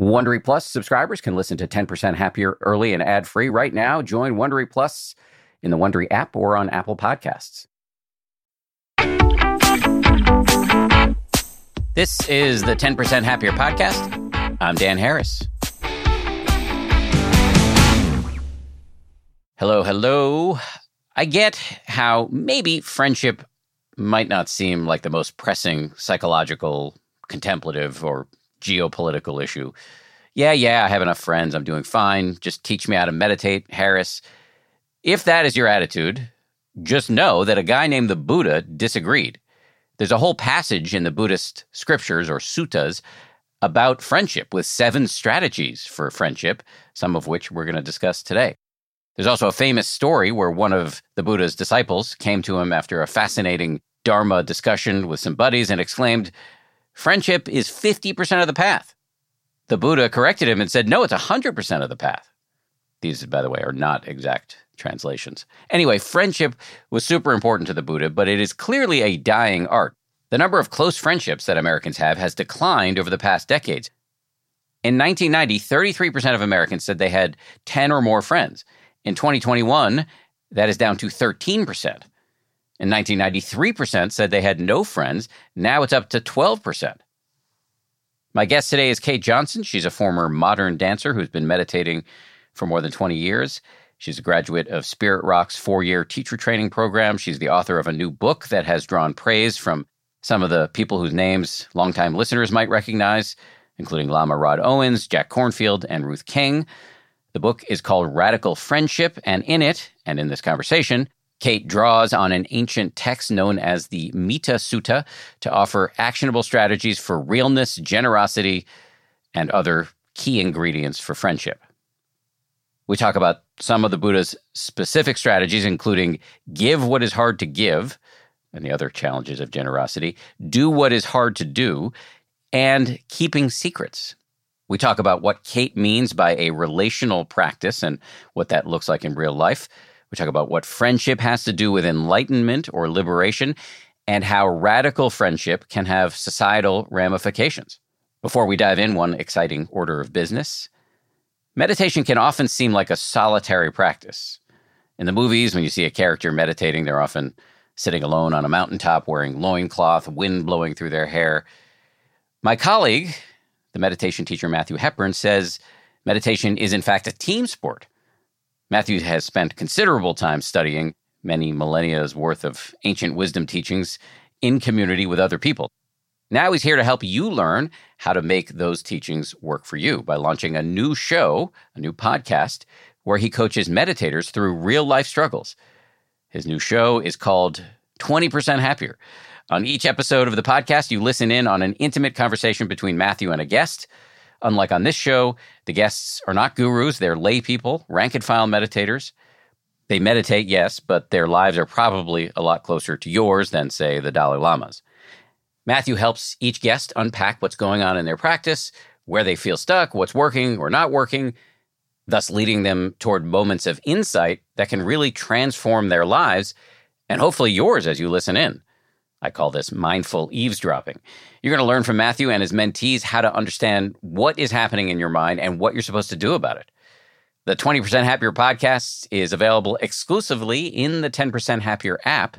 Wondery Plus subscribers can listen to 10% Happier early and ad free right now. Join Wondery Plus in the Wondery app or on Apple Podcasts. This is the 10% Happier podcast. I'm Dan Harris. Hello, hello. I get how maybe friendship might not seem like the most pressing psychological, contemplative, or geopolitical issue. Yeah, yeah, I have enough friends. I'm doing fine. Just teach me how to meditate, Harris. If that is your attitude, just know that a guy named the Buddha disagreed. There's a whole passage in the Buddhist scriptures or suttas about friendship with seven strategies for friendship, some of which we're going to discuss today. There's also a famous story where one of the Buddha's disciples came to him after a fascinating Dharma discussion with some buddies and exclaimed, Friendship is 50% of the path. The Buddha corrected him and said, No, it's 100% of the path. These, by the way, are not exact translations. Anyway, friendship was super important to the Buddha, but it is clearly a dying art. The number of close friendships that Americans have has declined over the past decades. In 1990, 33% of Americans said they had 10 or more friends. In 2021, that is down to 13%. In 1993, percent said they had no friends. Now it's up to 12%. My guest today is Kate Johnson. She's a former modern dancer who's been meditating for more than 20 years. She's a graduate of Spirit Rock's four year teacher training program. She's the author of a new book that has drawn praise from some of the people whose names longtime listeners might recognize, including Lama Rod Owens, Jack Kornfield, and Ruth King. The book is called Radical Friendship, and in it, and in this conversation, Kate draws on an ancient text known as the Mitta Sutta to offer actionable strategies for realness, generosity, and other key ingredients for friendship. We talk about some of the Buddha's specific strategies, including give what is hard to give, and the other challenges of generosity, do what is hard to do, and keeping secrets. We talk about what Kate means by a relational practice and what that looks like in real life. We talk about what friendship has to do with enlightenment or liberation and how radical friendship can have societal ramifications. Before we dive in, one exciting order of business. Meditation can often seem like a solitary practice. In the movies, when you see a character meditating, they're often sitting alone on a mountaintop wearing loincloth, wind blowing through their hair. My colleague, the meditation teacher Matthew Hepburn says meditation is, in fact, a team sport. Matthew has spent considerable time studying many millennia's worth of ancient wisdom teachings in community with other people. Now he's here to help you learn how to make those teachings work for you by launching a new show, a new podcast, where he coaches meditators through real life struggles. His new show is called 20% Happier. On each episode of the podcast, you listen in on an intimate conversation between Matthew and a guest. Unlike on this show, the guests are not gurus, they're lay people, rank and file meditators. They meditate, yes, but their lives are probably a lot closer to yours than, say, the Dalai Lama's. Matthew helps each guest unpack what's going on in their practice, where they feel stuck, what's working or not working, thus leading them toward moments of insight that can really transform their lives and hopefully yours as you listen in. I call this mindful eavesdropping. You're going to learn from Matthew and his mentees how to understand what is happening in your mind and what you're supposed to do about it. The 20% Happier podcast is available exclusively in the 10% Happier app.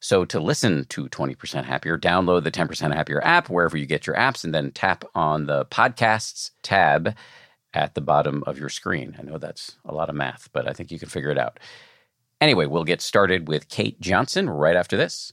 So to listen to 20% Happier, download the 10% Happier app wherever you get your apps and then tap on the podcasts tab at the bottom of your screen. I know that's a lot of math, but I think you can figure it out. Anyway, we'll get started with Kate Johnson right after this.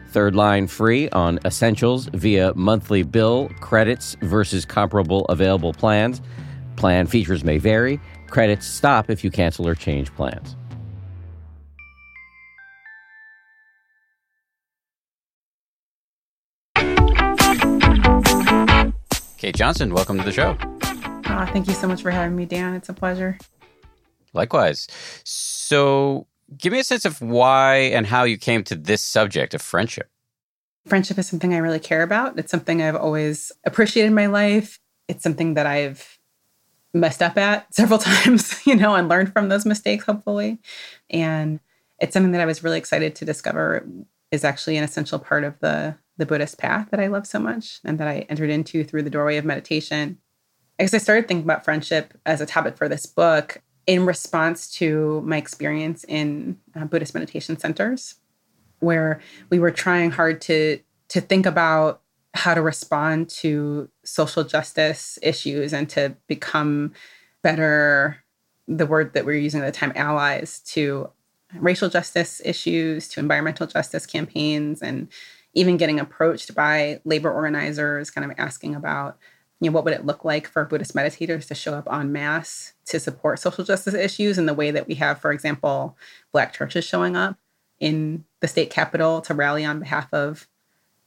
Third line free on essentials via monthly bill credits versus comparable available plans. Plan features may vary. Credits stop if you cancel or change plans. Kate Johnson, welcome to the show. Uh, thank you so much for having me, Dan. It's a pleasure. Likewise. So, give me a sense of why and how you came to this subject of friendship. Friendship is something I really care about. It's something I've always appreciated in my life. It's something that I've messed up at several times, you know, and learned from those mistakes, hopefully. And it's something that I was really excited to discover is actually an essential part of the the Buddhist path that I love so much and that I entered into through the doorway of meditation. As I started thinking about friendship as a topic for this book, in response to my experience in uh, Buddhist meditation centers, where we were trying hard to to think about how to respond to social justice issues and to become better the word that we are using at the time allies to racial justice issues to environmental justice campaigns and even getting approached by labor organizers kind of asking about you know, what would it look like for Buddhist meditators to show up en masse to support social justice issues in the way that we have, for example, Black churches showing up in the state capital to rally on behalf of,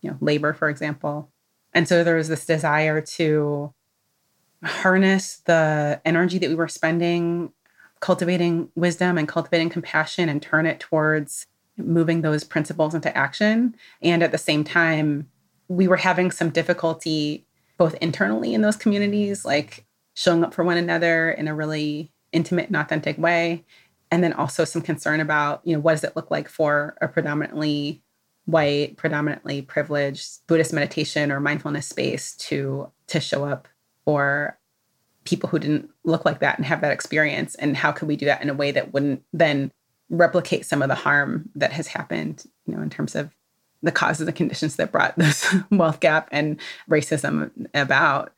you know, labor, for example. And so there was this desire to harness the energy that we were spending cultivating wisdom and cultivating compassion and turn it towards moving those principles into action. And at the same time, we were having some difficulty both internally in those communities, like showing up for one another in a really intimate and authentic way. And then also some concern about, you know, what does it look like for a predominantly white, predominantly privileged Buddhist meditation or mindfulness space to to show up for people who didn't look like that and have that experience and how could we do that in a way that wouldn't then replicate some of the harm that has happened you know in terms of the causes and conditions that brought this wealth gap and racism about.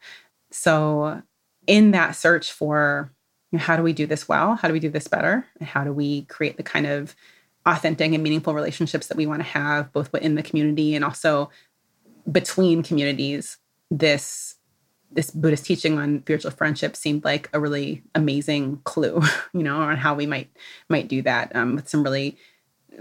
So, in that search for you know, how do we do this well? How do we do this better? And how do we create the kind of authentic and meaningful relationships that we want to have, both within the community and also between communities? This this Buddhist teaching on spiritual friendship seemed like a really amazing clue, you know, on how we might might do that um, with some really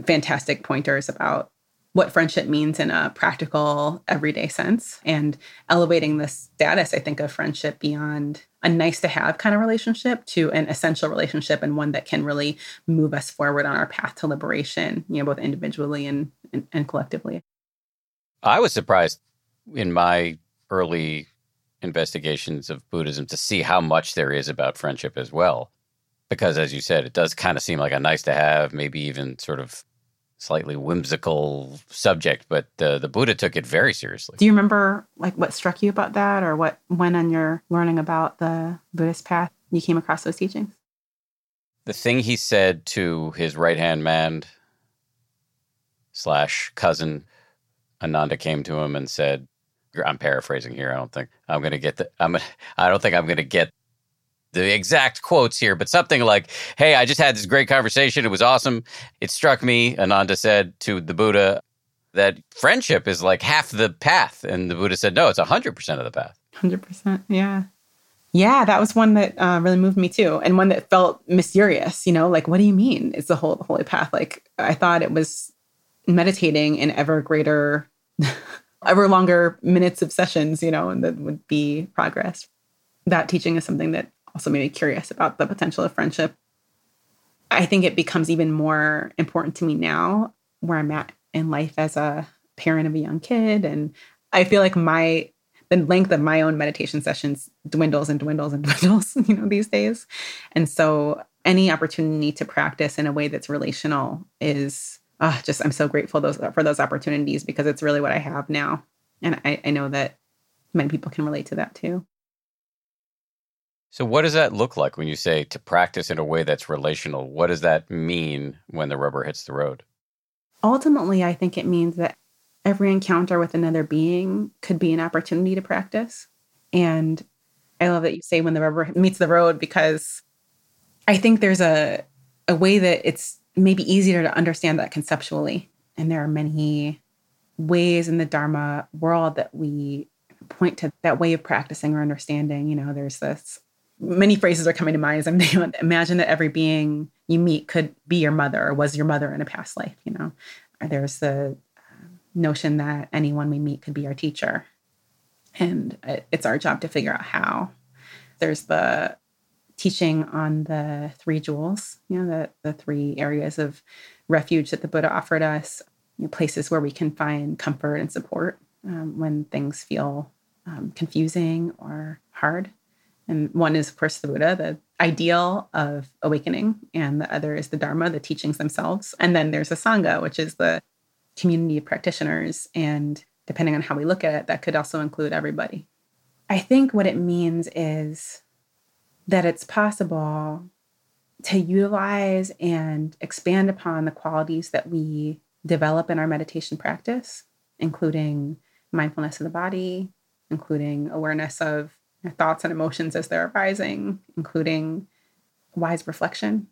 fantastic pointers about what friendship means in a practical, everyday sense, and elevating the status, I think, of friendship beyond a nice to have kind of relationship to an essential relationship and one that can really move us forward on our path to liberation, you know, both individually and, and, and collectively. I was surprised in my early investigations of Buddhism to see how much there is about friendship as well. Because, as you said, it does kind of seem like a nice to have, maybe even sort of slightly whimsical subject, but the the Buddha took it very seriously. Do you remember like what struck you about that, or what when on your learning about the Buddhist path you came across those teachings? The thing he said to his right hand man slash cousin Ananda came to him and said, "I'm paraphrasing here. I don't think I'm going to get the. I'm. I don't think I'm going to get the exact quotes here, but something like, Hey, I just had this great conversation. It was awesome. It struck me, Ananda said to the Buddha, that friendship is like half the path. And the Buddha said, No, it's 100% of the path. 100%. Yeah. Yeah, that was one that uh, really moved me too, and one that felt mysterious. You know, like what do you mean? It's the whole holy path. Like I thought it was meditating in ever greater, ever longer minutes of sessions. You know, and that would be progress. That teaching is something that also made me curious about the potential of friendship. I think it becomes even more important to me now where I'm at in life as a parent of a young kid, and I feel like my the length of my own meditation sessions dwindles and dwindles and dwindles, you know, these days. And so any opportunity to practice in a way that's relational is uh, just I'm so grateful those for those opportunities because it's really what I have now. And I, I know that many people can relate to that too. So, what does that look like when you say to practice in a way that's relational? What does that mean when the rubber hits the road? Ultimately, I think it means that every encounter with another being could be an opportunity to practice. And I love that you say when the rubber meets the road because I think there's a a way that it's maybe easier to understand that conceptually. And there are many ways in the Dharma world that we point to that way of practicing or understanding. You know, there's this many phrases are coming to mind as I'm thinking imagine that every being you meet could be your mother or was your mother in a past life, you know. There's the notion that anyone we meet could be our teacher. And it's our job to figure out how. There's the teaching on the three jewels, you know, the, the three areas of refuge that the Buddha offered us, you know, places where we can find comfort and support um, when things feel um, confusing or hard. And one is, of course, the Buddha, the ideal of awakening, and the other is the Dharma, the teachings themselves. And then there's the Sangha, which is the community of practitioners. And depending on how we look at it, that could also include everybody. I think what it means is that it's possible to utilize and expand upon the qualities that we develop in our meditation practice, including mindfulness of the body, including awareness of thoughts and emotions as they're arising, including wise reflection,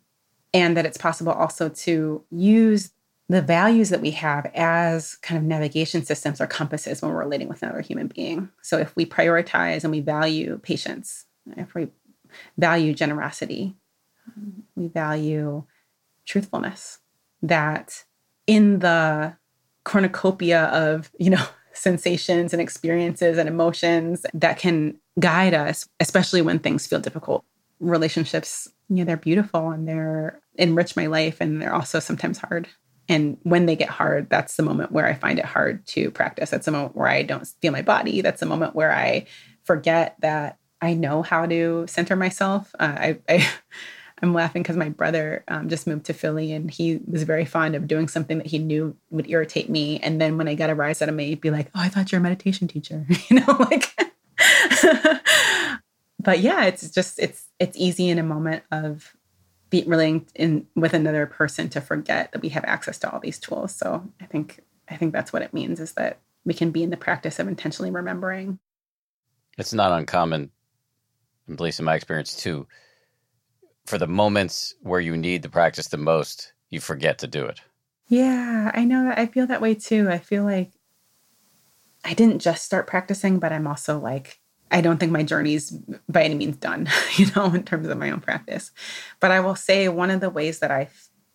and that it's possible also to use the values that we have as kind of navigation systems or compasses when we're relating with another human being. So if we prioritize and we value patience, if we value generosity, we value truthfulness, that in the cornucopia of, you know, sensations and experiences and emotions that can guide us, especially when things feel difficult. Relationships, you know, they're beautiful and they're enrich my life and they're also sometimes hard. And when they get hard, that's the moment where I find it hard to practice. That's the moment where I don't feel my body. That's the moment where I forget that I know how to center myself. Uh, I, I I'm laughing because my brother um, just moved to Philly and he was very fond of doing something that he knew would irritate me. And then when I got a rise out of me, he'd be like, "Oh, I thought you're a meditation teacher," you know, like. but yeah, it's just it's it's easy in a moment of be relating in with another person to forget that we have access to all these tools. So I think I think that's what it means is that we can be in the practice of intentionally remembering. It's not uncommon, at least in my experience too. For the moments where you need the practice the most, you forget to do it. Yeah, I know that. I feel that way too. I feel like I didn't just start practicing, but I'm also like I don't think my journey's by any means done, you know, in terms of my own practice. But I will say one of the ways that I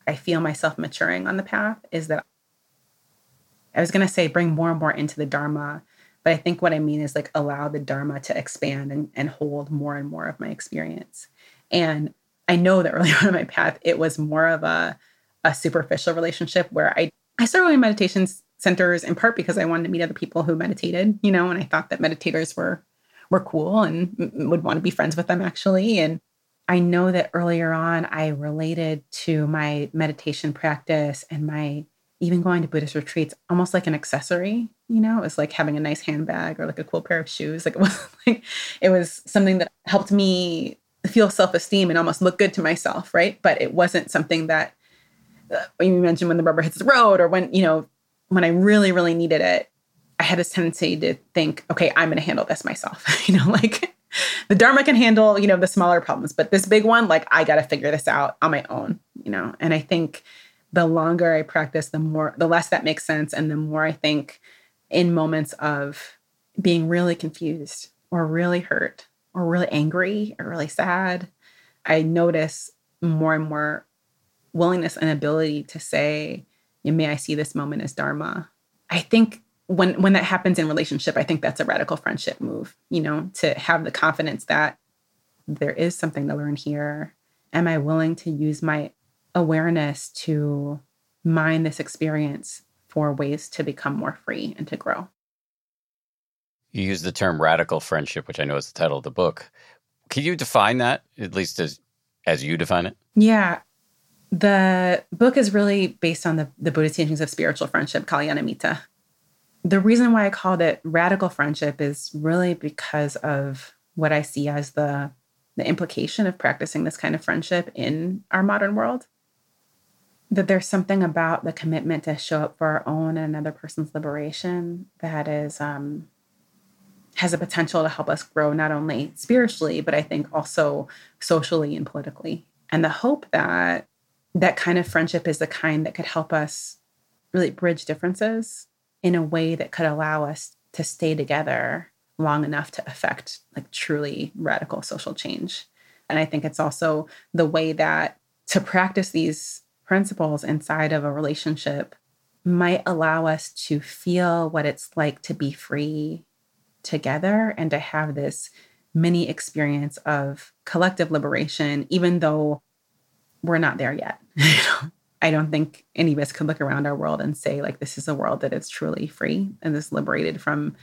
I feel myself maturing on the path is that I was going to say bring more and more into the dharma, but I think what I mean is like allow the dharma to expand and, and hold more and more of my experience. And I know that early on in my path, it was more of a a superficial relationship where I I started going meditation centers in part because I wanted to meet other people who meditated, you know, and I thought that meditators were were cool and would want to be friends with them actually. And I know that earlier on, I related to my meditation practice and my even going to Buddhist retreats almost like an accessory. You know, it was like having a nice handbag or like a cool pair of shoes. Like it was like it was something that helped me feel self-esteem and almost look good to myself, right? But it wasn't something that uh, you mentioned when the rubber hits the road or when you know when I really really needed it I had this tendency to think, okay, I'm going to handle this myself. you know, like the Dharma can handle, you know, the smaller problems, but this big one, like I got to figure this out on my own, you know. And I think the longer I practice, the more, the less that makes sense. And the more I think in moments of being really confused or really hurt or really angry or really sad, I notice more and more willingness and ability to say, may I see this moment as Dharma. I think when when that happens in relationship, I think that's a radical friendship move, you know, to have the confidence that there is something to learn here. Am I willing to use my awareness to mine this experience for ways to become more free and to grow? You use the term radical friendship, which I know is the title of the book. Can you define that, at least as as you define it? Yeah. The book is really based on the, the Buddhist teachings of spiritual friendship, Kalyanamitta. The reason why I called it radical friendship is really because of what I see as the, the implication of practicing this kind of friendship in our modern world. That there's something about the commitment to show up for our own and another person's liberation that is um, has a potential to help us grow not only spiritually, but I think also socially and politically. And the hope that that kind of friendship is the kind that could help us really bridge differences in a way that could allow us to stay together long enough to affect like truly radical social change. And I think it's also the way that to practice these principles inside of a relationship might allow us to feel what it's like to be free together and to have this mini experience of collective liberation, even though we're not there yet. I don't think any of us could look around our world and say, like, this is a world that is truly free and is liberated from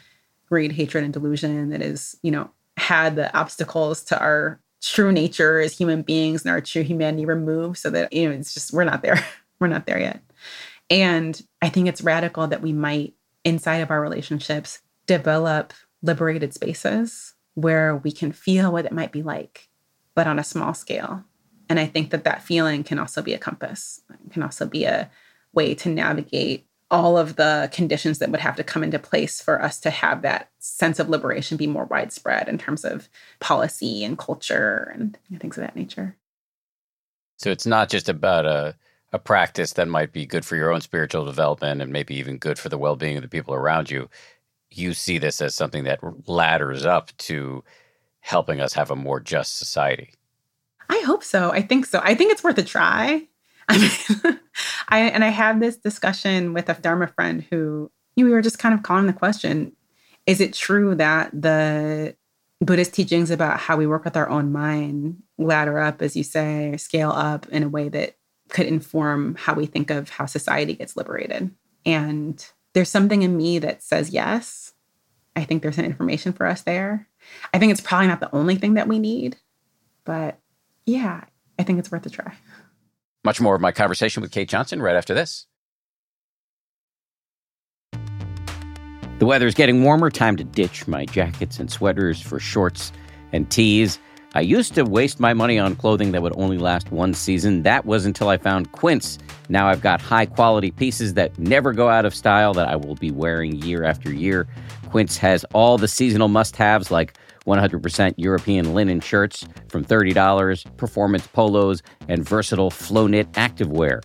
greed, hatred, and delusion, that is, you know, had the obstacles to our true nature as human beings and our true humanity removed so that, you know, it's just, we're not there. we're not there yet. And I think it's radical that we might, inside of our relationships, develop liberated spaces where we can feel what it might be like, but on a small scale and I think that that feeling can also be a compass, it can also be a way to navigate all of the conditions that would have to come into place for us to have that sense of liberation be more widespread in terms of policy and culture and things of that nature. So it's not just about a a practice that might be good for your own spiritual development and maybe even good for the well-being of the people around you. You see this as something that ladders up to helping us have a more just society. I hope so. I think so. I think it's worth a try. I mean, I and I had this discussion with a Dharma friend who you know, we were just kind of calling the question: Is it true that the Buddhist teachings about how we work with our own mind ladder up, as you say, or scale up in a way that could inform how we think of how society gets liberated? And there's something in me that says yes. I think there's an information for us there. I think it's probably not the only thing that we need, but yeah, I think it's worth a try. Much more of my conversation with Kate Johnson right after this. The weather is getting warmer. Time to ditch my jackets and sweaters for shorts and tees. I used to waste my money on clothing that would only last one season. That was until I found Quince. Now I've got high quality pieces that never go out of style that I will be wearing year after year. Quince has all the seasonal must haves like 100% European linen shirts from $30, performance polos, and versatile flow knit activewear.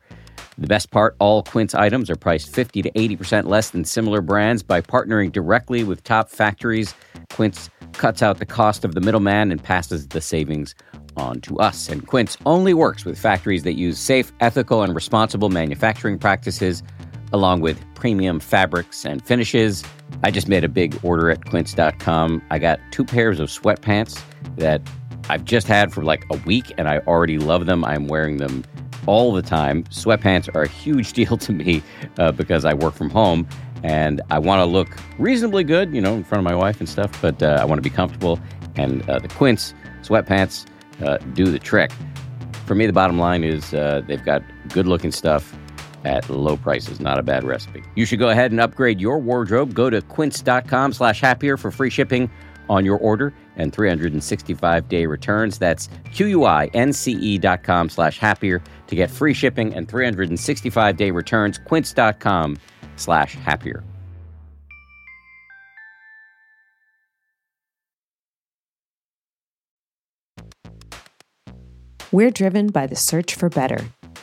The best part all Quince items are priced 50 to 80% less than similar brands by partnering directly with top factories. Quince cuts out the cost of the middleman and passes the savings on to us. And Quince only works with factories that use safe, ethical, and responsible manufacturing practices along with premium fabrics and finishes. I just made a big order at quince.com. I got two pairs of sweatpants that I've just had for like a week and I already love them. I'm wearing them all the time. Sweatpants are a huge deal to me uh, because I work from home and I want to look reasonably good, you know, in front of my wife and stuff, but uh, I want to be comfortable. And uh, the Quince sweatpants uh, do the trick. For me, the bottom line is uh, they've got good looking stuff at low prices. Not a bad recipe. You should go ahead and upgrade your wardrobe. Go to quince.com slash happier for free shipping on your order and 365 day returns. That's Q-U-I-N-C-E dot com slash happier to get free shipping and 365 day returns. Quince.com slash happier. We're driven by the search for better.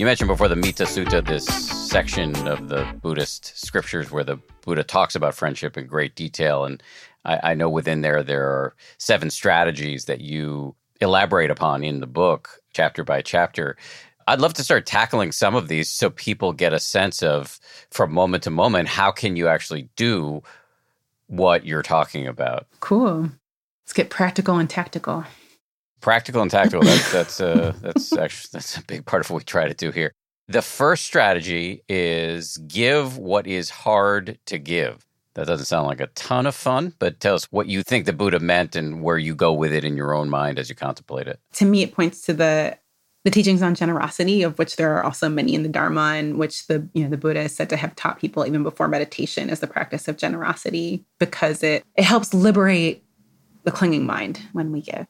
You mentioned before the Mitta Sutta, this section of the Buddhist scriptures where the Buddha talks about friendship in great detail. And I, I, know within there, there are seven strategies that you elaborate upon in the book, chapter by chapter. I'd love to start tackling some of these so people get a sense of, from moment to moment, how can you actually do what you're talking about? Cool. Let's get practical and tactical practical and tactical. That's that's uh, that's actually that's a big part of what we try to do here. The first strategy is give what is hard to give. That doesn't sound like a ton of fun, but tell us what you think the Buddha meant and where you go with it in your own mind as you contemplate it. To me, it points to the the teachings on generosity, of which there are also many in the Dharma, and which the you know the Buddha is said to have taught people even before meditation as the practice of generosity, because it it helps liberate the clinging mind when we give.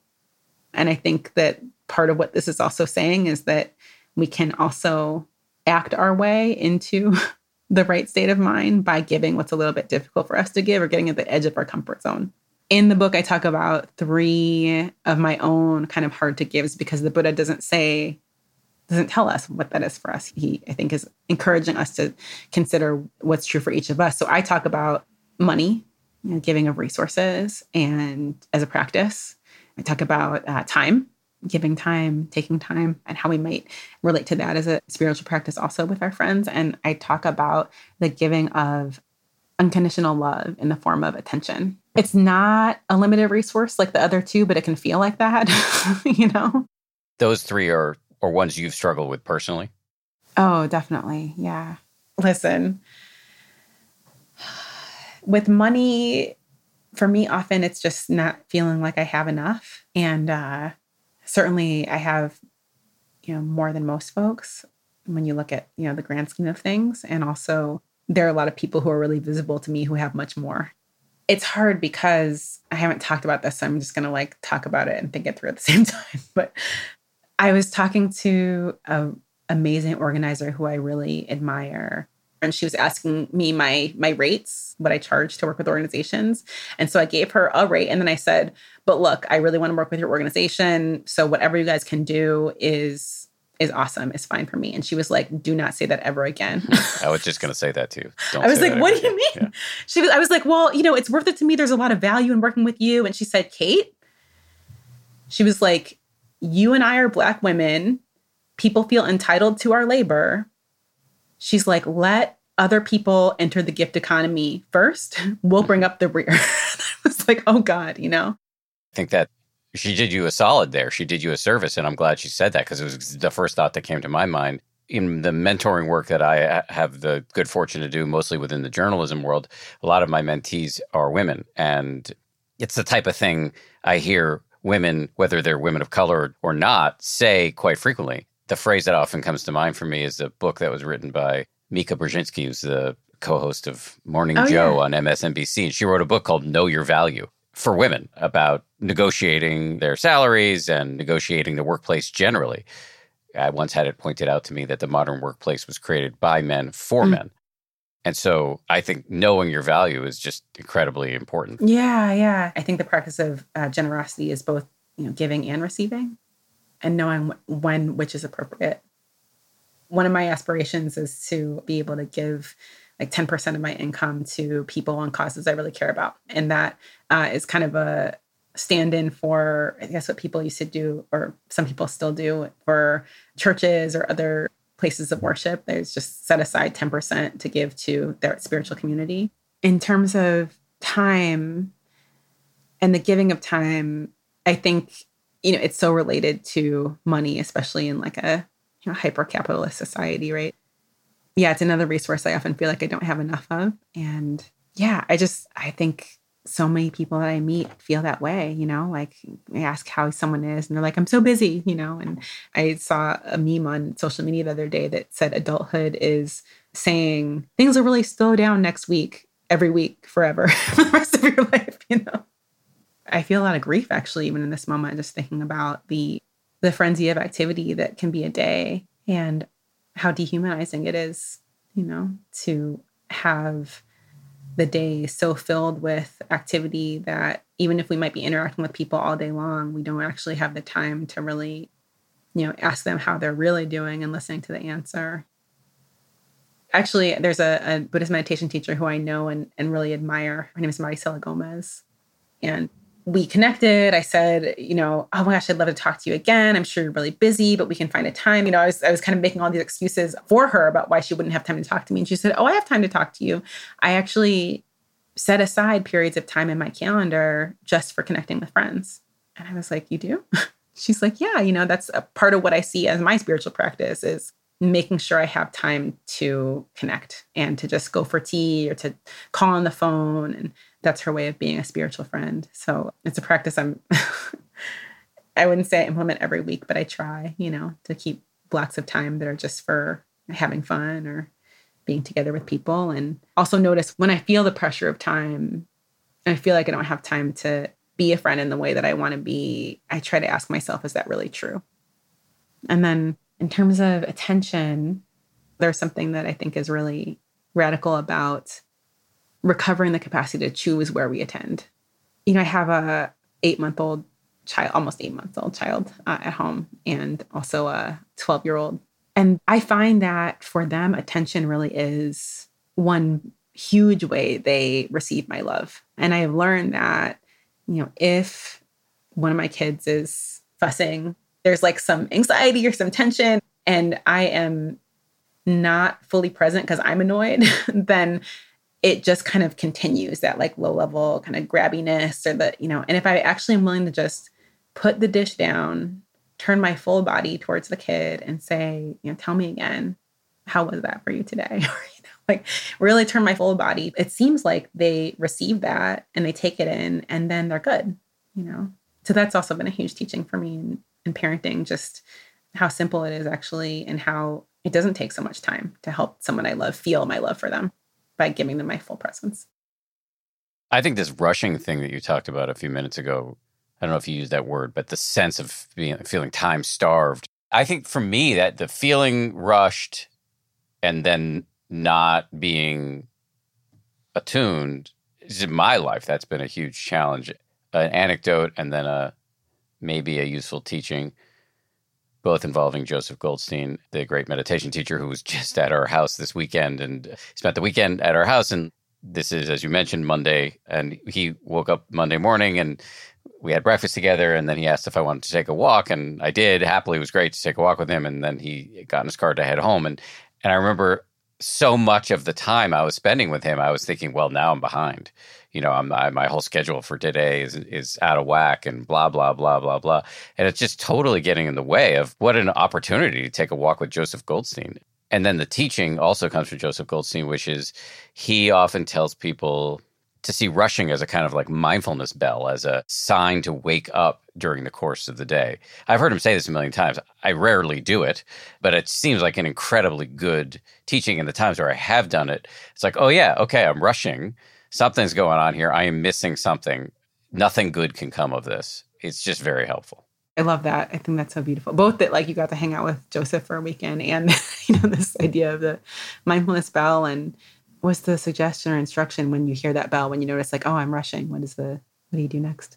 And I think that part of what this is also saying is that we can also act our way into the right state of mind by giving what's a little bit difficult for us to give or getting at the edge of our comfort zone. In the book, I talk about three of my own kind of hard to gives because the Buddha doesn't say, doesn't tell us what that is for us. He, I think, is encouraging us to consider what's true for each of us. So I talk about money, you know, giving of resources, and as a practice, I talk about uh, time, giving time, taking time, and how we might relate to that as a spiritual practice also with our friends. And I talk about the giving of unconditional love in the form of attention. It's not a limited resource like the other two, but it can feel like that, you know? Those three are, are ones you've struggled with personally? Oh, definitely. Yeah. Listen, with money, for me, often it's just not feeling like I have enough. And uh, certainly I have, you know, more than most folks when you look at, you know, the grand scheme of things. And also, there are a lot of people who are really visible to me who have much more. It's hard because I haven't talked about this. So I'm just going to like talk about it and think it through at the same time. But I was talking to an amazing organizer who I really admire and she was asking me my my rates what i charge to work with organizations. And so i gave her a rate and then i said but look i really want to work with your organization so whatever you guys can do is is awesome is fine for me. And she was like do not say that ever again. I was just going to say that too. Don't i was like what do you mean? Yeah. she was i was like well you know it's worth it to me there's a lot of value in working with you. And she said kate? She was like you and i are black women. People feel entitled to our labor she's like, let other people enter the gift economy first. We'll bring up the rear. I was like, oh God, you know? I think that she did you a solid there. She did you a service. And I'm glad she said that because it was the first thought that came to my mind. In the mentoring work that I have the good fortune to do, mostly within the journalism world, a lot of my mentees are women. And it's the type of thing I hear women, whether they're women of color or not, say quite frequently the phrase that often comes to mind for me is the book that was written by Mika Brzezinski, who's the co-host of Morning oh, Joe yeah. on MSNBC, and she wrote a book called Know Your Value for women about negotiating their salaries and negotiating the workplace generally. I once had it pointed out to me that the modern workplace was created by men for mm. men. And so I think knowing your value is just incredibly important. Yeah, yeah. I think the practice of uh, generosity is both, you know, giving and receiving and knowing when which is appropriate. One of my aspirations is to be able to give like 10% of my income to people and causes I really care about. And that uh, is kind of a stand in for, I guess, what people used to do, or some people still do for churches or other places of worship. There's just set aside 10% to give to their spiritual community. In terms of time and the giving of time, I think, you know, it's so related to money, especially in like a you know, hyper capitalist society, right? Yeah, it's another resource I often feel like I don't have enough of. And yeah, I just, I think so many people that I meet feel that way, you know, like I ask how someone is and they're like, I'm so busy, you know. And I saw a meme on social media the other day that said adulthood is saying things will really slow down next week, every week, forever, for the rest of your life, you know. I feel a lot of grief actually, even in this moment, just thinking about the the frenzy of activity that can be a day and how dehumanizing it is, you know, to have the day so filled with activity that even if we might be interacting with people all day long, we don't actually have the time to really, you know, ask them how they're really doing and listening to the answer. Actually, there's a, a Buddhist meditation teacher who I know and, and really admire. Her name is Marisela Gomez. And we connected. I said, you know, oh my gosh, I'd love to talk to you again. I'm sure you're really busy, but we can find a time. You know, I was I was kind of making all these excuses for her about why she wouldn't have time to talk to me. And she said, Oh, I have time to talk to you. I actually set aside periods of time in my calendar just for connecting with friends. And I was like, You do? She's like, Yeah, you know, that's a part of what I see as my spiritual practice is making sure I have time to connect and to just go for tea or to call on the phone and that's her way of being a spiritual friend. So it's a practice I'm, I wouldn't say I implement every week, but I try, you know, to keep blocks of time that are just for having fun or being together with people. And also notice when I feel the pressure of time, I feel like I don't have time to be a friend in the way that I want to be, I try to ask myself, is that really true? And then in terms of attention, there's something that I think is really radical about recovering the capacity to choose where we attend. You know, I have a eight month old child, almost eight months old child uh, at home, and also a 12 year old. And I find that for them, attention really is one huge way they receive my love. And I have learned that, you know, if one of my kids is fussing, there's like some anxiety or some tension, and I am not fully present because I'm annoyed, then it just kind of continues that like low level kind of grabbiness or the, you know, and if I actually am willing to just put the dish down, turn my full body towards the kid and say, you know, tell me again, how was that for you today? you know, like really turn my full body. It seems like they receive that and they take it in and then they're good, you know? So that's also been a huge teaching for me in parenting, just how simple it is actually and how it doesn't take so much time to help someone I love feel my love for them by giving them my full presence. I think this rushing thing that you talked about a few minutes ago, I don't know if you used that word, but the sense of being feeling time starved. I think for me that the feeling rushed and then not being attuned in my life that's been a huge challenge. An anecdote and then a maybe a useful teaching both involving Joseph Goldstein, the great meditation teacher who was just at our house this weekend and spent the weekend at our house. And this is, as you mentioned, Monday. And he woke up Monday morning and we had breakfast together. And then he asked if I wanted to take a walk. And I did. Happily, it was great to take a walk with him. And then he got in his car to head home. And, and I remember so much of the time I was spending with him, I was thinking, well, now I'm behind you know, I'm, I, my whole schedule for today is is out of whack and blah blah blah blah blah, and it's just totally getting in the way of what an opportunity to take a walk with Joseph Goldstein. And then the teaching also comes from Joseph Goldstein, which is he often tells people to see rushing as a kind of like mindfulness bell, as a sign to wake up during the course of the day. I've heard him say this a million times. I rarely do it, but it seems like an incredibly good teaching. In the times where I have done it, it's like, oh, yeah, okay, I'm rushing something's going on here. I am missing something. Nothing good can come of this. It's just very helpful. I love that. I think that's so beautiful. Both that like you got to hang out with Joseph for a weekend and you know this idea of the mindfulness bell and what's the suggestion or instruction when you hear that bell when you notice like oh I'm rushing. What is the what do you do next?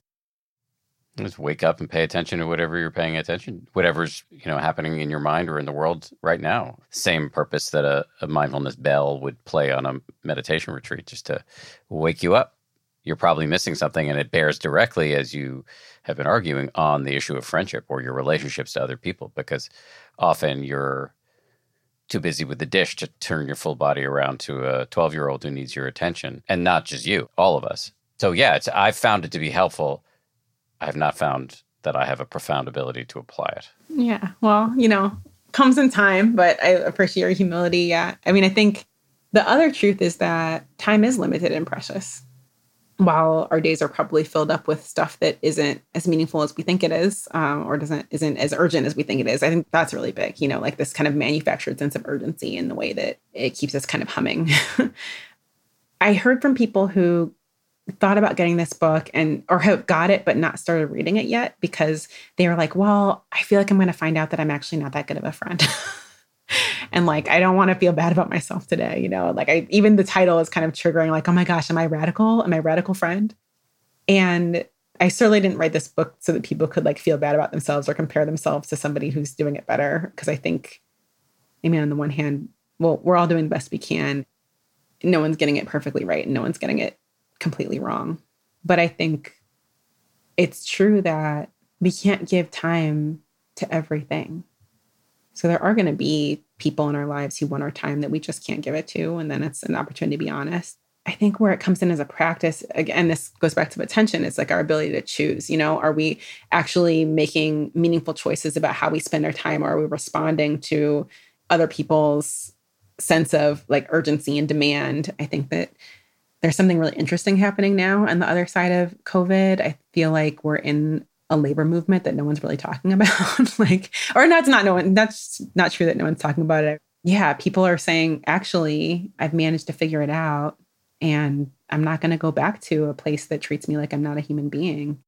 Just wake up and pay attention to whatever you're paying attention, whatever's you know happening in your mind or in the world right now. Same purpose that a, a mindfulness bell would play on a meditation retreat, just to wake you up. You're probably missing something, and it bears directly, as you have been arguing, on the issue of friendship or your relationships to other people, because often you're too busy with the dish to turn your full body around to a 12 year old who needs your attention, and not just you, all of us. So yeah, it's, I've found it to be helpful I have not found that I have a profound ability to apply it. Yeah. Well, you know, comes in time, but I appreciate your humility. Yeah. I mean, I think the other truth is that time is limited and precious. While our days are probably filled up with stuff that isn't as meaningful as we think it is, um, or doesn't isn't as urgent as we think it is, I think that's really big. You know, like this kind of manufactured sense of urgency in the way that it keeps us kind of humming. I heard from people who thought about getting this book and or have got it but not started reading it yet because they were like, "Well, I feel like I'm going to find out that I'm actually not that good of a friend." and like I don't want to feel bad about myself today, you know? Like I even the title is kind of triggering like, "Oh my gosh, am I radical? Am I radical friend?" And I certainly didn't write this book so that people could like feel bad about themselves or compare themselves to somebody who's doing it better because I think I mean on the one hand, well, we're all doing the best we can. No one's getting it perfectly right and no one's getting it completely wrong. But I think it's true that we can't give time to everything. So there are going to be people in our lives who want our time that we just can't give it to. And then it's an opportunity to be honest. I think where it comes in as a practice, again, this goes back to attention, it's like our ability to choose. You know, are we actually making meaningful choices about how we spend our time? Or are we responding to other people's sense of like urgency and demand? I think that there's something really interesting happening now on the other side of COVID. I feel like we're in a labor movement that no one's really talking about. like, or that's not no one, that's not true that no one's talking about it. Yeah, people are saying, actually, I've managed to figure it out and I'm not going to go back to a place that treats me like I'm not a human being.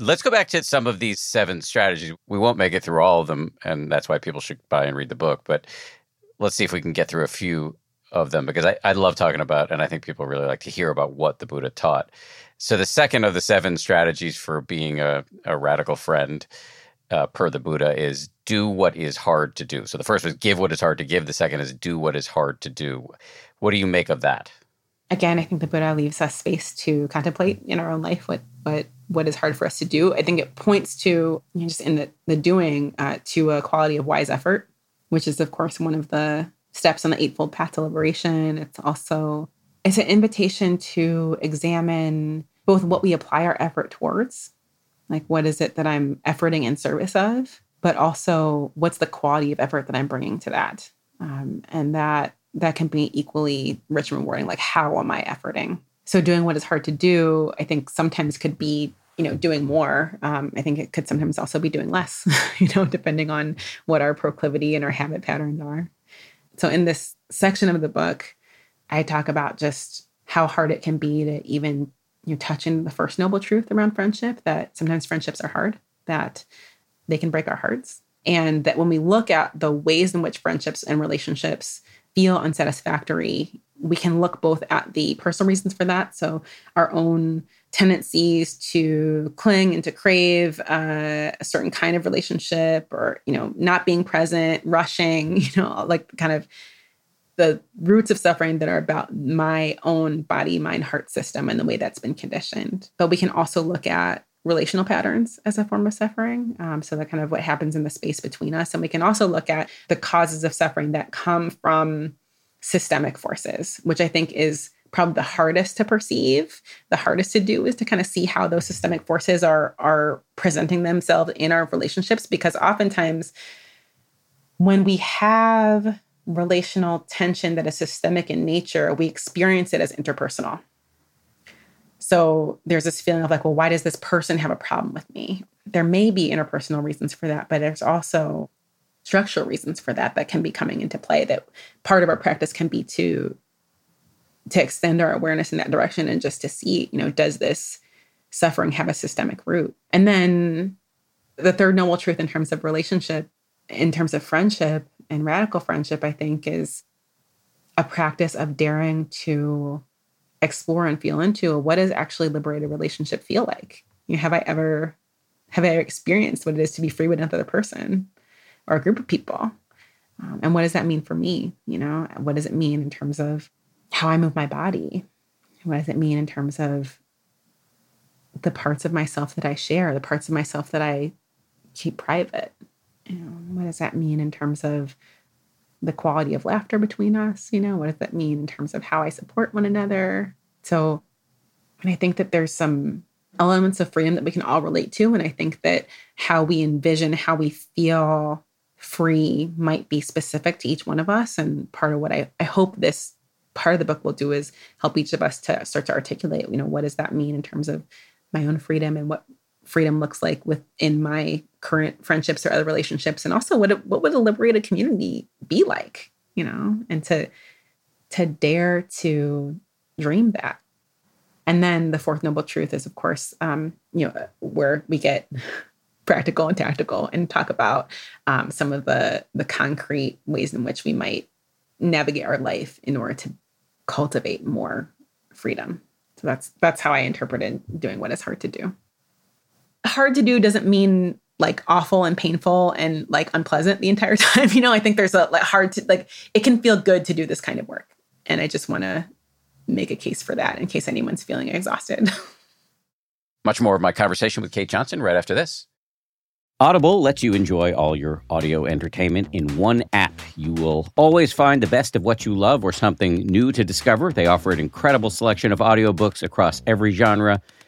Let's go back to some of these seven strategies. We won't make it through all of them, and that's why people should buy and read the book. But let's see if we can get through a few of them because I, I love talking about and I think people really like to hear about what the Buddha taught. So the second of the seven strategies for being a, a radical friend uh, per the Buddha is do what is hard to do. So the first was give what is hard to give. The second is do what is hard to do. What do you make of that? Again, I think the Buddha leaves us space to contemplate in our own life what what what is hard for us to do. I think it points to you know, just in the the doing uh, to a quality of wise effort, which is of course one of the steps on the Eightfold Path to Liberation. It's also it's an invitation to examine both what we apply our effort towards, like what is it that I'm efforting in service of, but also what's the quality of effort that I'm bringing to that, um, and that that can be equally rich and rewarding. Like how am I efforting? So doing what is hard to do, I think sometimes could be you know doing more um, i think it could sometimes also be doing less you know depending on what our proclivity and our habit patterns are so in this section of the book, I talk about just how hard it can be to even you know, touch in the first noble truth around friendship that sometimes friendships are hard, that they can break our hearts. And that when we look at the ways in which friendships and relationships feel unsatisfactory, we can look both at the personal reasons for that. So, our own tendencies to cling and to crave uh, a certain kind of relationship or you know not being present rushing you know like kind of the roots of suffering that are about my own body mind heart system and the way that's been conditioned. But we can also look at relational patterns as a form of suffering. Um, so that kind of what happens in the space between us. And we can also look at the causes of suffering that come from systemic forces which i think is probably the hardest to perceive. The hardest to do is to kind of see how those systemic forces are are presenting themselves in our relationships because oftentimes when we have relational tension that is systemic in nature we experience it as interpersonal so there's this feeling of like well why does this person have a problem with me there may be interpersonal reasons for that but there's also structural reasons for that that can be coming into play that part of our practice can be to to extend our awareness in that direction and just to see, you know, does this suffering have a systemic root? And then the third noble truth in terms of relationship, in terms of friendship and radical friendship, I think is a practice of daring to explore and feel into what does actually liberated relationship feel like? You know, have I ever have I ever experienced what it is to be free with another person or a group of people? Um, and what does that mean for me? You know, what does it mean in terms of how I move my body. What does it mean in terms of the parts of myself that I share, the parts of myself that I keep private? You know, what does that mean in terms of the quality of laughter between us? You know, what does that mean in terms of how I support one another? So, and I think that there's some elements of freedom that we can all relate to. And I think that how we envision, how we feel free might be specific to each one of us. And part of what I, I hope this part of the book will do is help each of us to start to articulate, you know, what does that mean in terms of my own freedom and what freedom looks like within my current friendships or other relationships? And also what what would a liberated community be like you know and to to dare to dream that? And then the fourth noble truth is of course um you know where we get practical and tactical and talk about um, some of the the concrete ways in which we might navigate our life in order to cultivate more freedom. So that's that's how i interpreted doing what is hard to do hard to do doesn't mean like awful and painful and like unpleasant the entire time. You know, I think there's a like hard to like it can feel good to do this kind of work. And I just want to make a case for that in case anyone's feeling exhausted. Much more of my conversation with Kate Johnson right after this. Audible lets you enjoy all your audio entertainment in one app. You will always find the best of what you love or something new to discover. They offer an incredible selection of audiobooks across every genre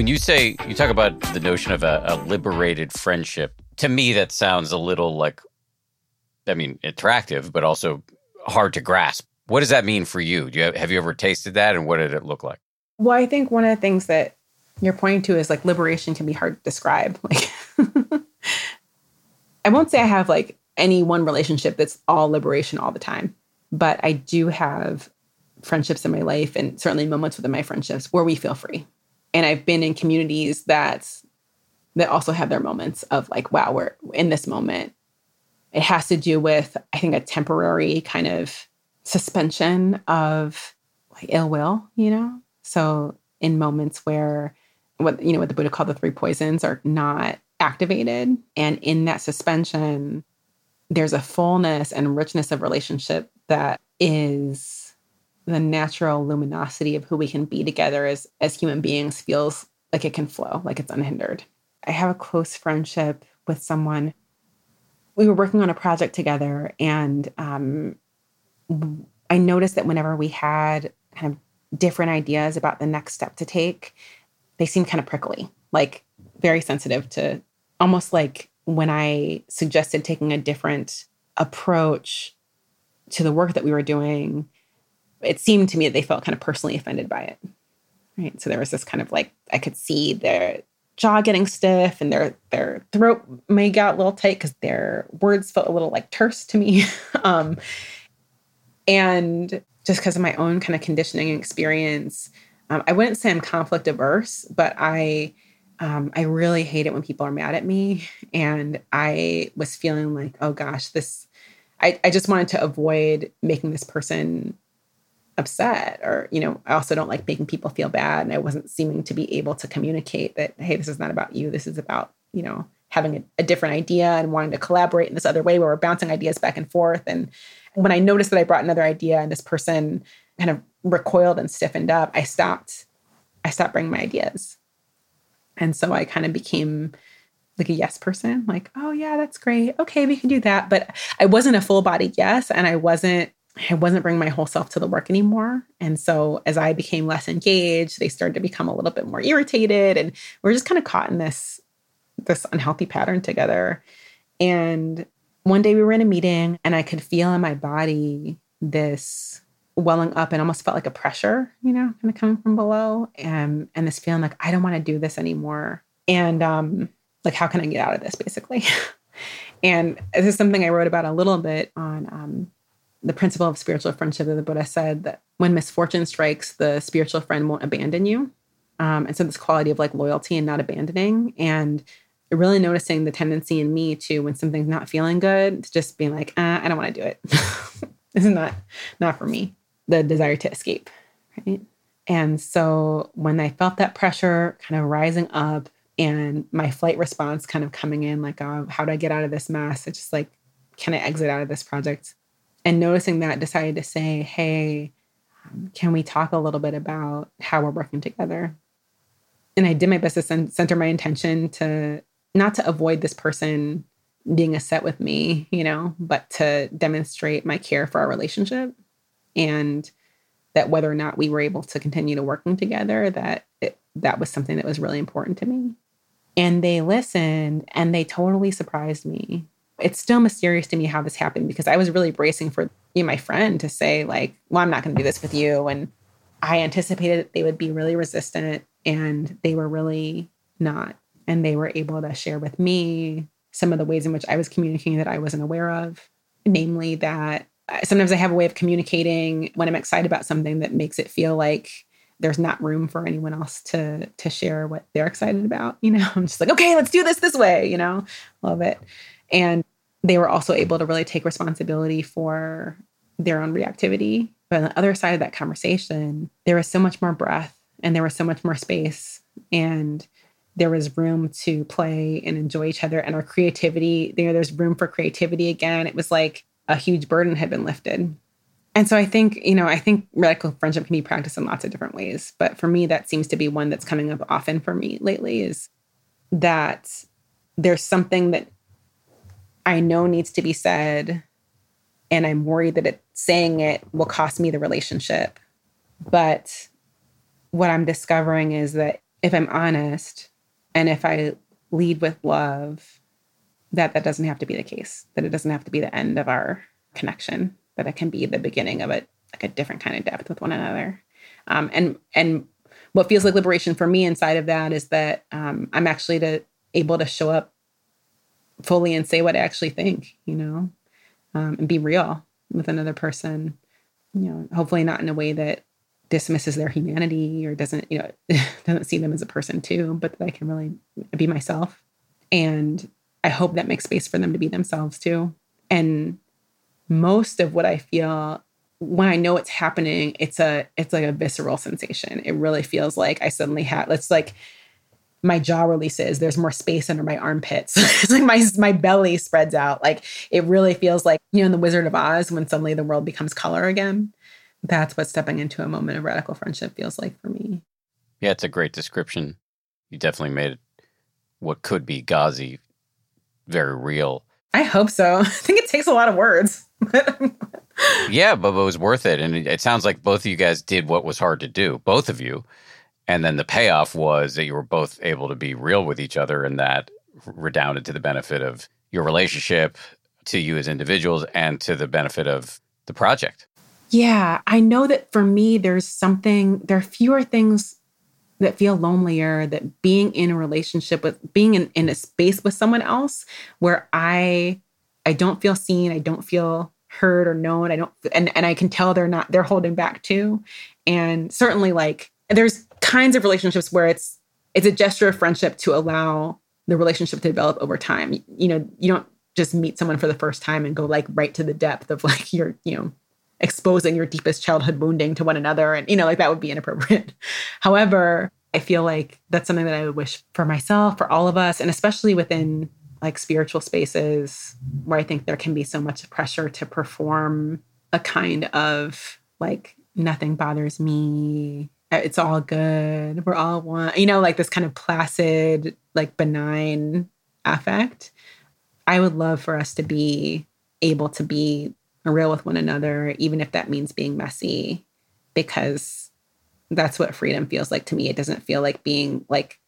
When you say, you talk about the notion of a, a liberated friendship, to me that sounds a little like I mean attractive, but also hard to grasp. What does that mean for you? Do you have, have you ever tasted that, and what did it look like? Well, I think one of the things that you're pointing to is like liberation can be hard to describe. Like, I won't say I have like any one relationship that's all liberation all the time, but I do have friendships in my life and certainly moments within my friendships where we feel free. And I've been in communities that that also have their moments of like, wow, we're in this moment. It has to do with, I think, a temporary kind of suspension of like ill will, you know? So in moments where what you know what the Buddha called the three poisons are not activated. And in that suspension, there's a fullness and richness of relationship that is the natural luminosity of who we can be together as as human beings feels like it can flow, like it's unhindered. I have a close friendship with someone. We were working on a project together, and um, I noticed that whenever we had kind of different ideas about the next step to take, they seemed kind of prickly, like very sensitive to almost like when I suggested taking a different approach to the work that we were doing, it seemed to me that they felt kind of personally offended by it. Right. So there was this kind of like I could see their jaw getting stiff and their their throat may get a little tight because their words felt a little like terse to me. um, and just because of my own kind of conditioning and experience, um, I wouldn't say I'm conflict averse, but I um, I really hate it when people are mad at me. And I was feeling like, oh gosh, this, I, I just wanted to avoid making this person upset. Or, you know, I also don't like making people feel bad. And I wasn't seeming to be able to communicate that, hey, this is not about you. This is about, you know, having a, a different idea and wanting to collaborate in this other way where we're bouncing ideas back and forth. And when I noticed that I brought another idea and this person kind of recoiled and stiffened up, I stopped, I stopped bringing my ideas and so I kind of became like a yes person, like, oh yeah, that's great. Okay, we can do that. But I wasn't a full body yes, and I wasn't I wasn't bringing my whole self to the work anymore. And so as I became less engaged, they started to become a little bit more irritated, and we're just kind of caught in this this unhealthy pattern together. And one day we were in a meeting, and I could feel in my body this welling up and almost felt like a pressure, you know, kind of coming from below. And and this feeling like I don't want to do this anymore. And um, like how can I get out of this basically? and this is something I wrote about a little bit on um, the principle of spiritual friendship that the Buddha said that when misfortune strikes, the spiritual friend won't abandon you. Um, and so this quality of like loyalty and not abandoning and really noticing the tendency in me to when something's not feeling good to just being like uh, i don't want to do it this is not not for me the desire to escape, right? And so when I felt that pressure kind of rising up and my flight response kind of coming in, like, oh, how do I get out of this mess? It's just like, can I exit out of this project? And noticing that, decided to say, hey, can we talk a little bit about how we're working together? And I did my best to center my intention to not to avoid this person being a set with me, you know, but to demonstrate my care for our relationship and that whether or not we were able to continue to working together that it, that was something that was really important to me and they listened and they totally surprised me it's still mysterious to me how this happened because i was really bracing for you my friend to say like well i'm not going to do this with you and i anticipated they would be really resistant and they were really not and they were able to share with me some of the ways in which i was communicating that i wasn't aware of namely that sometimes I have a way of communicating when I'm excited about something that makes it feel like there's not room for anyone else to to share what they're excited about. You know, I'm just like, okay, let's do this this way. You know, love it. And they were also able to really take responsibility for their own reactivity. But on the other side of that conversation, there was so much more breath and there was so much more space and there was room to play and enjoy each other and our creativity. You know, there's room for creativity again. It was like a huge burden had been lifted. And so I think, you know, I think radical friendship can be practiced in lots of different ways. But for me, that seems to be one that's coming up often for me lately is that there's something that I know needs to be said. And I'm worried that it, saying it will cost me the relationship. But what I'm discovering is that if I'm honest and if I lead with love that that doesn't have to be the case that it doesn't have to be the end of our connection that it can be the beginning of it like a different kind of depth with one another um, and and what feels like liberation for me inside of that is that um, i'm actually to able to show up fully and say what i actually think you know um, and be real with another person you know hopefully not in a way that dismisses their humanity or doesn't you know doesn't see them as a person too but that i can really be myself and I hope that makes space for them to be themselves too. And most of what I feel when I know it's happening, it's a it's like a visceral sensation. It really feels like I suddenly have it's like my jaw releases. There's more space under my armpits. it's like my my belly spreads out. Like it really feels like you know in the Wizard of Oz when suddenly the world becomes color again. That's what stepping into a moment of radical friendship feels like for me. Yeah, it's a great description. You definitely made what could be gauzy very real. I hope so. I think it takes a lot of words. yeah, but it was worth it. And it, it sounds like both of you guys did what was hard to do, both of you. And then the payoff was that you were both able to be real with each other, and that redounded to the benefit of your relationship, to you as individuals, and to the benefit of the project. Yeah, I know that for me, there's something, there are fewer things that feel lonelier that being in a relationship with being in, in a space with someone else where i i don't feel seen i don't feel heard or known i don't and, and i can tell they're not they're holding back too and certainly like there's kinds of relationships where it's it's a gesture of friendship to allow the relationship to develop over time. You know, you don't just meet someone for the first time and go like right to the depth of like your, you know, exposing your deepest childhood wounding to one another. And, you know, like that would be inappropriate. However, I feel like that's something that I would wish for myself, for all of us, and especially within like spiritual spaces where I think there can be so much pressure to perform a kind of like nothing bothers me. Eh, it's all good. We're all one. You know, like this kind of placid, like benign affect. I would love for us to be able to be real with one another, even if that means being messy, because that's what freedom feels like to me. It doesn't feel like being like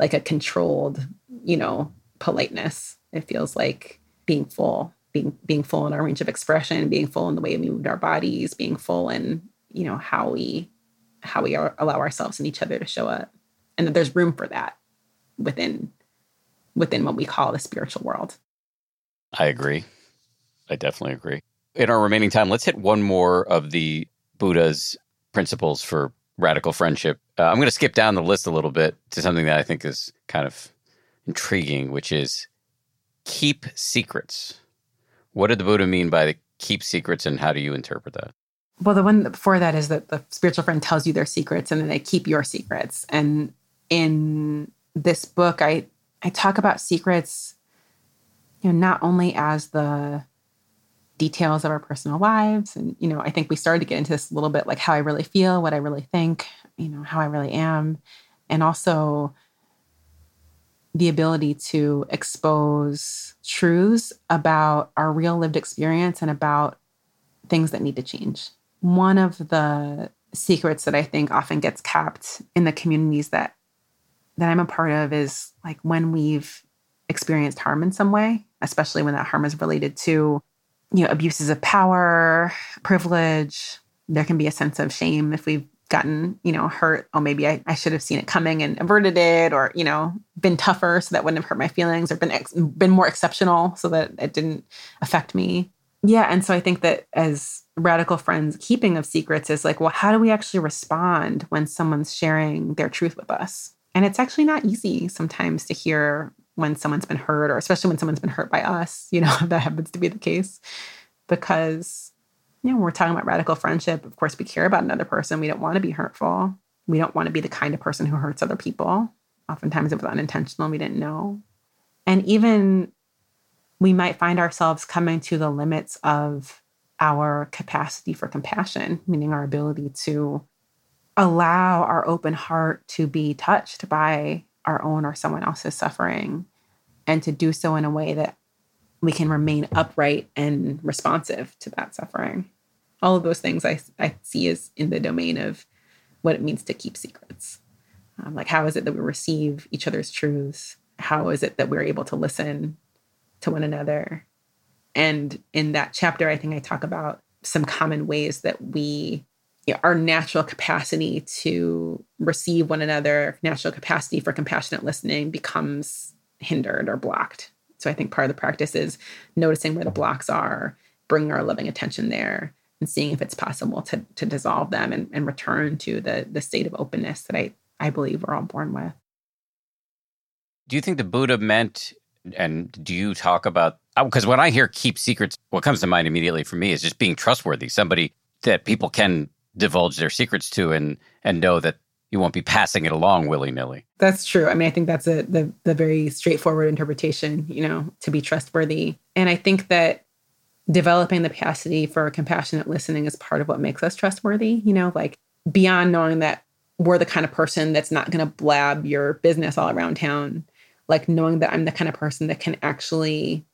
like a controlled, you know, politeness. It feels like being full, being being full in our range of expression, being full in the way we move our bodies, being full in you know how we how we are, allow ourselves and each other to show up, and that there's room for that within within what we call the spiritual world. I agree. I definitely agree. In our remaining time, let's hit one more of the Buddha's principles for radical friendship. Uh, I'm going to skip down the list a little bit to something that I think is kind of intriguing, which is keep secrets. What did the Buddha mean by the keep secrets and how do you interpret that? Well, the one before that is that the spiritual friend tells you their secrets and then they keep your secrets. And in this book, I I talk about secrets, you know, not only as the details of our personal lives. And, you know, I think we started to get into this a little bit like how I really feel, what I really think, you know, how I really am. And also the ability to expose truths about our real lived experience and about things that need to change. One of the secrets that I think often gets kept in the communities that that I'm a part of is like when we've experienced harm in some way, especially when that harm is related to you know abuses of power, privilege, there can be a sense of shame if we've gotten, you know, hurt. Oh, maybe I, I should have seen it coming and averted it, or, you know, been tougher so that wouldn't have hurt my feelings, or been ex- been more exceptional so that it didn't affect me. Yeah. And so I think that as radical friends, keeping of secrets is like, well, how do we actually respond when someone's sharing their truth with us? And it's actually not easy sometimes to hear when someone's been hurt, or especially when someone's been hurt by us, you know, that happens to be the case, because you know, when we're talking about radical friendship, of course, we care about another person. We don't want to be hurtful. We don't want to be the kind of person who hurts other people. Oftentimes it was unintentional, we didn't know. And even we might find ourselves coming to the limits of our capacity for compassion, meaning our ability to allow our open heart to be touched by our own or someone else's suffering, and to do so in a way that we can remain upright and responsive to that suffering. All of those things I, I see as in the domain of what it means to keep secrets. Um, like, how is it that we receive each other's truths? How is it that we're able to listen to one another? And in that chapter, I think I talk about some common ways that we, you know, our natural capacity to receive one another, natural capacity for compassionate listening becomes hindered or blocked so I think part of the practice is noticing where the blocks are, bringing our loving attention there, and seeing if it's possible to, to dissolve them and, and return to the, the state of openness that I, I believe we're all born with. Do you think the Buddha meant, and do you talk about, because uh, when I hear keep secrets, what comes to mind immediately for me is just being trustworthy, somebody that people can divulge their secrets to and and know that you won't be passing it along willy nilly. That's true. I mean, I think that's a the the very straightforward interpretation. You know, to be trustworthy, and I think that developing the capacity for compassionate listening is part of what makes us trustworthy. You know, like beyond knowing that we're the kind of person that's not going to blab your business all around town, like knowing that I'm the kind of person that can actually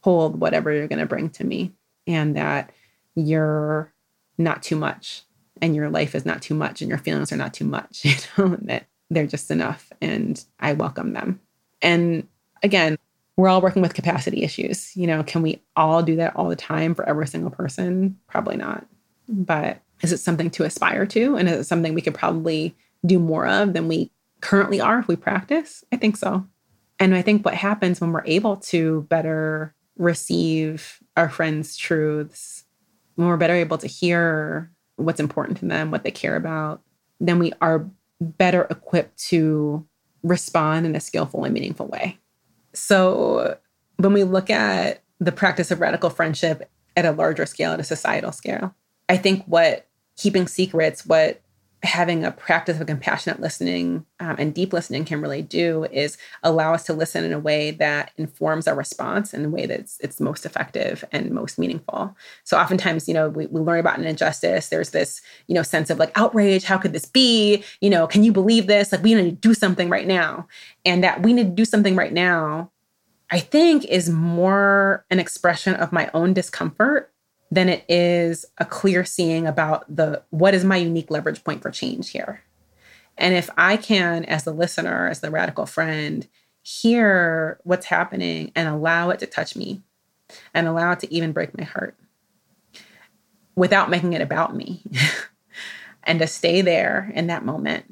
hold whatever you're going to bring to me, and that you're not too much and your life is not too much and your feelings are not too much, you know, that they're just enough and I welcome them. And again, we're all working with capacity issues. You know, can we all do that all the time for every single person? Probably not. But is it something to aspire to? And is it something we could probably do more of than we currently are if we practice? I think so. And I think what happens when we're able to better receive our friends' truths, when we're better able to hear what's important to them, what they care about, then we are better equipped to respond in a skillful and meaningful way. So when we look at the practice of radical friendship at a larger scale, at a societal scale, I think what keeping secrets, what having a practice of compassionate listening um, and deep listening can really do is allow us to listen in a way that informs our response in a way that's it's most effective and most meaningful. So oftentimes you know we, we learn about an injustice there's this you know sense of like outrage how could this be? You know can you believe this? Like we need to do something right now. And that we need to do something right now i think is more an expression of my own discomfort than it is a clear seeing about the what is my unique leverage point for change here. And if I can, as the listener, as the radical friend, hear what's happening and allow it to touch me and allow it to even break my heart without making it about me and to stay there in that moment.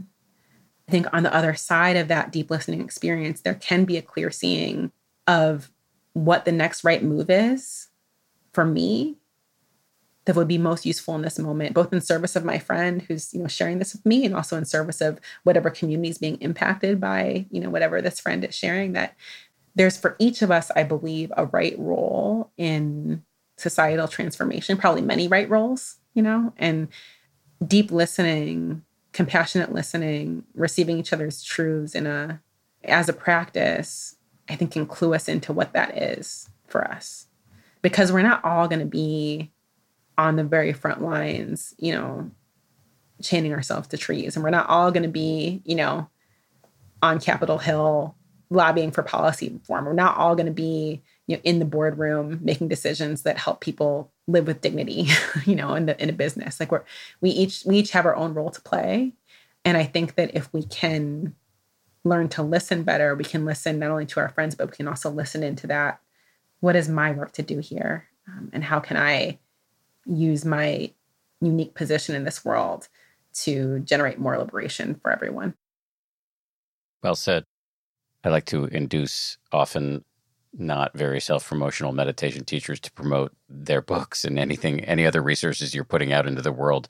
I think on the other side of that deep listening experience, there can be a clear seeing of what the next right move is for me that would be most useful in this moment, both in service of my friend who's, you know, sharing this with me and also in service of whatever community is being impacted by, you know, whatever this friend is sharing, that there's for each of us, I believe, a right role in societal transformation, probably many right roles, you know, and deep listening, compassionate listening, receiving each other's truths in a as a practice, I think can clue us into what that is for us. Because we're not all going to be on the very front lines, you know, chaining ourselves to trees. And we're not all going to be, you know, on Capitol Hill lobbying for policy reform. We're not all going to be, you know, in the boardroom making decisions that help people live with dignity, you know, in the in a business. Like we're we each we each have our own role to play. And I think that if we can learn to listen better, we can listen not only to our friends, but we can also listen into that. What is my work to do here? Um, and how can I use my unique position in this world to generate more liberation for everyone. Well said. I like to induce often not very self promotional meditation teachers to promote their books and anything, any other resources you're putting out into the world,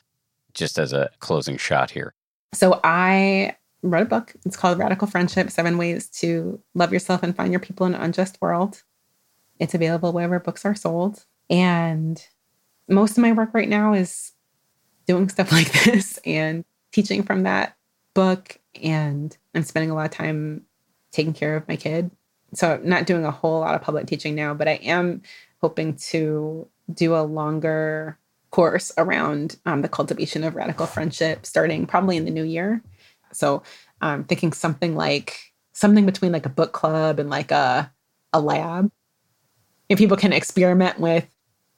just as a closing shot here. So I wrote a book. It's called Radical Friendship Seven Ways to Love Yourself and Find Your People in an Unjust World. It's available wherever books are sold. And most of my work right now is doing stuff like this and teaching from that book. And I'm spending a lot of time taking care of my kid. So I'm not doing a whole lot of public teaching now, but I am hoping to do a longer course around um, the cultivation of radical friendship starting probably in the new year. So I'm um, thinking something like something between like a book club and like a a lab. If people can experiment with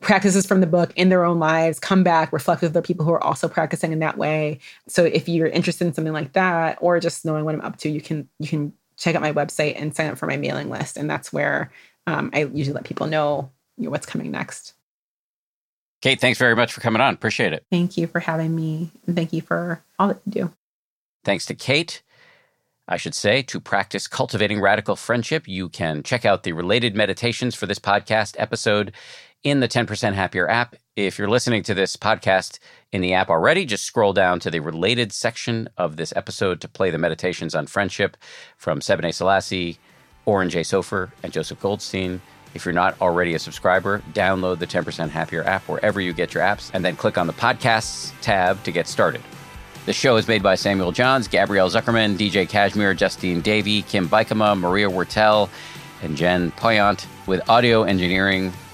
practices from the book in their own lives, come back, reflect with other people who are also practicing in that way. So if you're interested in something like that, or just knowing what I'm up to, you can you can check out my website and sign up for my mailing list, and that's where um, I usually let people know, you know what's coming next. Kate, thanks very much for coming on. Appreciate it. Thank you for having me, and thank you for all that you do. Thanks to Kate. I should say, to practice cultivating radical friendship, you can check out the related meditations for this podcast episode in the 10% Happier app. If you're listening to this podcast in the app already, just scroll down to the related section of this episode to play the meditations on friendship from Sebene Selassie, Oren J. Sofer, and Joseph Goldstein. If you're not already a subscriber, download the 10% Happier app wherever you get your apps and then click on the podcasts tab to get started. The show is made by Samuel Johns, Gabrielle Zuckerman, DJ Cashmere, Justine Davey, Kim Bikama, Maria Wertel, and Jen Poyant, with audio engineering